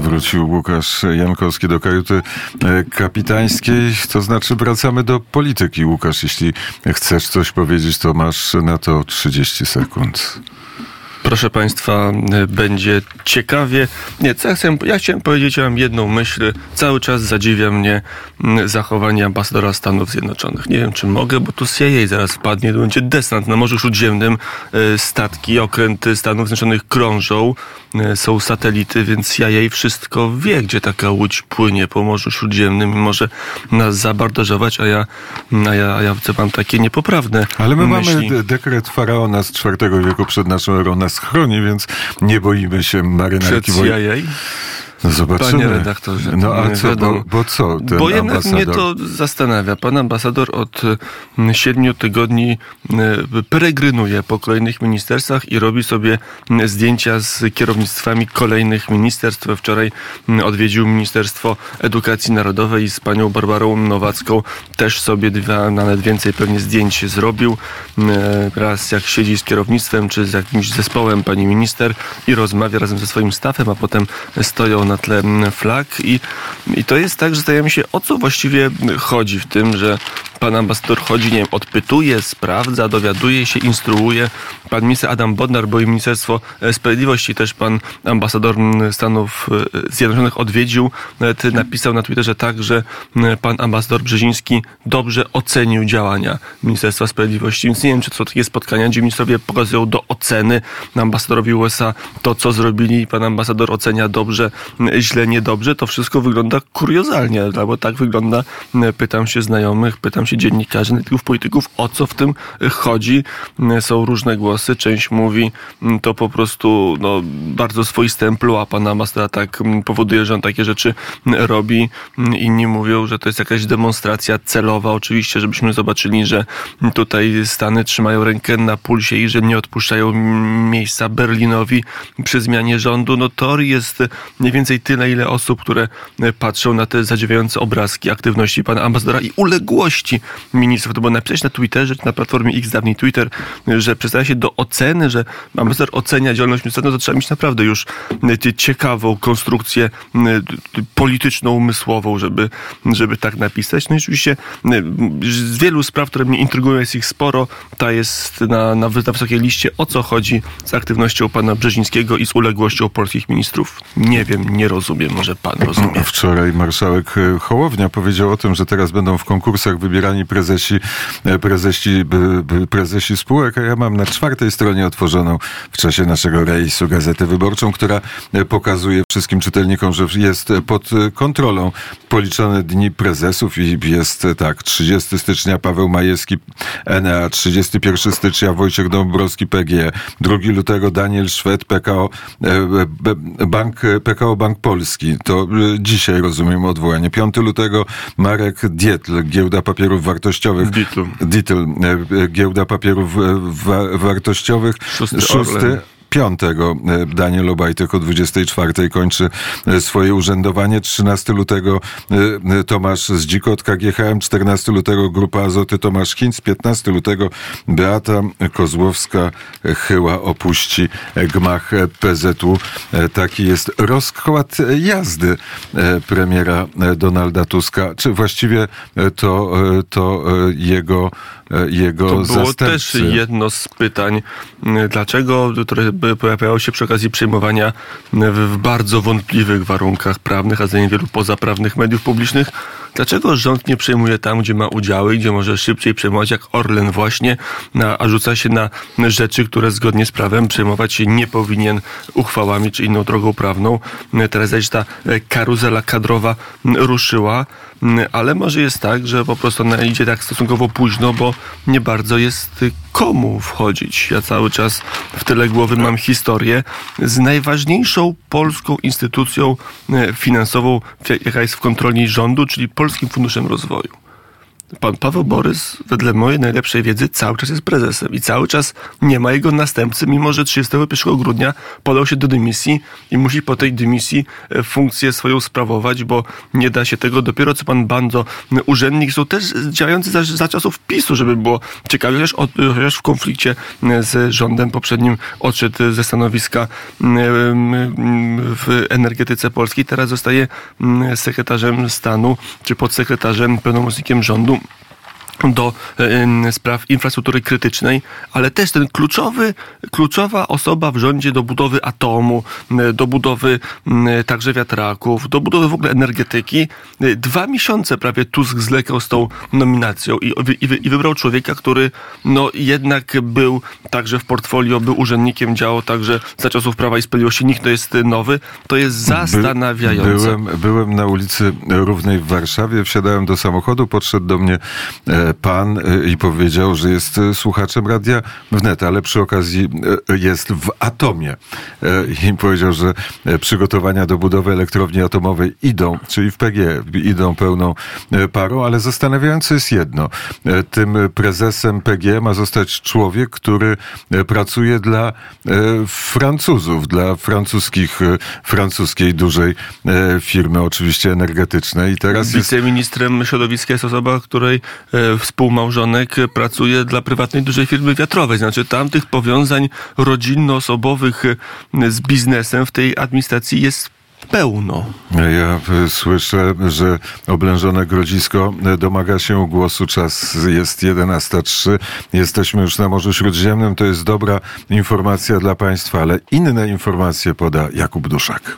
Wrócił Łukasz Jankowski do kajuty e, kapitańskiej, to znaczy wracamy do polityki. Łukasz, jeśli chcesz coś powiedzieć, to masz na to 30 sekund. Proszę Państwa, y, będzie ciekawie. Nie, co ja chciałem, ja chciałem powiedzieć, ja mam jedną myśl. Cały czas zadziwia mnie mm, zachowanie ambasadora Stanów Zjednoczonych. Nie wiem, czy mogę, bo tu CIA zaraz wpadnie, to będzie desant na Morzu Śródziemnym. Y, statki, okręty Stanów Zjednoczonych krążą, y, są satelity, więc CIA wszystko wie, gdzie taka łódź płynie po Morzu Śródziemnym i może nas zabardażować, a ja, a ja, a ja mam takie niepoprawne Ale my myśli. mamy de- dekret faraona z IV wieku przed naszą erą nas chroni, więc nie boimy się Przed marynarki CIA? No zobaczymy. Panie redaktorze, No a co, bo, bo co ten Bo jednak ambasador? mnie to zastanawia. Pan ambasador od mm, siedmiu tygodni y, peregrynuje po kolejnych ministerstwach i robi sobie mm, zdjęcia z kierownictwami kolejnych ministerstw. Wczoraj mm, odwiedził Ministerstwo Edukacji Narodowej i z panią Barbarą Nowacką też sobie dwa, nawet więcej pewnie zdjęć zrobił. Raz jak siedzi z kierownictwem czy z jakimś zespołem pani minister i rozmawia razem ze swoim stafem, a potem stoją na tle mm, flag i, i to jest tak, że zastanawiam się, o co właściwie chodzi w tym, że pan ambasador chodzi, nie wiem, odpytuje, sprawdza, dowiaduje się, instruuje. Pan minister Adam Bodnar, bo i Ministerstwo Sprawiedliwości, też pan ambasador mm, Stanów e, Zjednoczonych odwiedził, nawet napisał na Twitterze tak, że mm, pan ambasador Brzeziński dobrze ocenił działania Ministerstwa Sprawiedliwości. Więc nie wiem, czy to są takie spotkania, gdzie ministrowie pokazują do oceny ambasadorowi USA to, co zrobili pan ambasador ocenia dobrze, źle, niedobrze. To wszystko wygląda kuriozalnie, albo tak wygląda. m, Pytam się znajomych, pytam się dziennikarzy, analityków, polityków, o co w tym chodzi. M, Są różne głosy. Część mówi, to po prostu no, bardzo swoiste emploi pana ambasadora tak powoduje, że on takie rzeczy robi. Inni mówią, że to jest jakaś demonstracja celowa, oczywiście, żebyśmy zobaczyli, że tutaj Stany trzymają rękę na pulsie i że nie odpuszczają miejsca Berlinowi przy zmianie rządu. No teorii jest mniej więcej tyle, ile osób, które patrzą na te zadziwiające obrazki aktywności pana ambasadora i uległości ministrów. To było napisać na Twitterze, czy na platformie X, dawniej Twitter, że przedstawia się do oceny, że ambasador ocenia działalność ministra, no to trzeba mieć naprawdę już e, ciekawą konstrukcję e, polityczną, umysłową, żeby, żeby tak napisać. No i oczywiście e, z wielu spraw, które mnie intrygują, jest ich sporo. Ta jest na, na wysokiej liście. O co chodzi z aktywnością pana Brzezińskiego i z uległością polskich ministrów? Nie wiem, nie rozumiem. Może pan rozumie. Wczoraj marszałek e, Hołownia powiedział o tym, że teraz będą w konkursach wybierani prezesi, e, prezesi, prezesi spółek, a ja mam na czwartej stronie otworzoną w czasie naszego rejsu Gazetę Wyborczą, która e, pokazuje wszystkim czytelnikom, że jest pod kontrolą policzone dni prezesów i jest tak, 30 stycznia Paweł Majewski Enea, 31 stycznia Wojciech Dąbrowski PGE, 2 lutego Daniel Szwed PKO Bank, PKO Bank Polski. To e, dzisiaj rozumiem odwołanie. 5 lutego Marek Dietl, Giełda Papierów Wartościowych. Dietl. Dietl, e, e, Giełda Papierów wa- Wartościowych. Szósty Orlen. 5 Daniel Obajtek o 24 kończy e, swoje urzędowanie. 13 lutego e, e, Tomasz Zdzikot, KGHM. 14 lutego Grupa Azoty Tomasz Hinz. 15 lutego Beata Kozłowska-Chyła opuści e, gmach e, PZU. E, Taki jest rozkład e, jazdy e, premiera e, Donalda Tuska. Czy właściwie e, to, e, to e, jego, e, jego To było zastępcy? też jedno z pytań, dlaczego, które pojawiało się przy okazji przejmowania m, w, bardzo wątpliwych warunkach prawnych, a za wielu pozaprawnych mediów publicznych, dlaczego rząd nie przejmuje tam, gdzie ma udziały, gdzie może szybciej przejmować, jak Orlen właśnie, na, a rzuca się na rzeczy, które zgodnie z prawem przejmować się nie powinien uchwałami czy inną drogą prawną. Teraz zaś ta e, karuzela kadrowa ruszyła, ale może jest tak, że po prostu ona idzie tak stosunkowo późno, bo nie bardzo jest komu wchodzić. Ja cały czas w tyle głowy mam historię z najważniejszą polską instytucją e, finansową, jaka jest w kontroli rządu, czyli Polskim Funduszem Rozwoju. Pan Paweł Borys, wedle mojej najlepszej wiedzy, cały czas jest prezesem i cały czas nie ma jego następcy, mimo że 31 grudnia podał się do dymisji i musi po tej dymisji e, funkcję swoją sprawować, bo nie da się tego. Dopiero co pan Bando, urzędnik są też działający za, za czasów PiSu, żeby było ciekawie, chociaż, chociaż w konflikcie z rządem poprzednim odszedł ze stanowiska w energetyce polskiej. Teraz zostaje sekretarzem stanu czy podsekretarzem, pełnomocnikiem rządu do spraw infrastruktury krytycznej, ale też ten kluczowy, kluczowa osoba w rządzie do budowy atomu, do budowy także wiatraków, do budowy w ogóle energetyki. Dwa miesiące prawie Tusk zlekał z tą nominacją i, i, i wybrał człowieka, który no jednak był także w portfolio, był urzędnikiem, działał także za czasów Prawa i Sprawiedliwości. Nikt to jest nowy. To jest zastanawiające. byłem, byłem na ulicy Równej w Warszawie, wsiadałem do samochodu, podszedł do mnie e, pan y, i powiedział, że jest y, słuchaczem radia wnet, ale przy okazji y, jest w Atomie. I powiedział, że przygotowania do budowy elektrowni atomowej idą, czyli w PG idą pełną parą, ale zastanawiające jest jedno. Tym prezesem PG ma zostać człowiek, który pracuje dla Francuzów, dla francuskich, francuskiej dużej firmy, oczywiście energetycznej. I teraz Wiceministrem jest... środowiska jest osoba, której współmałżonek pracuje dla prywatnej dużej firmy wiatrowej. Znaczy tam tych powiązań rodzinno-osobowych z biznesem w tej administracji jest pełno. Ja słyszę, że oblężone Grodzisko domaga się głosu. Czas jest 11.03. Jesteśmy już na Morzu Śródziemnym. To jest dobra informacja dla Państwa, ale inne informacje poda Jakub Duszak.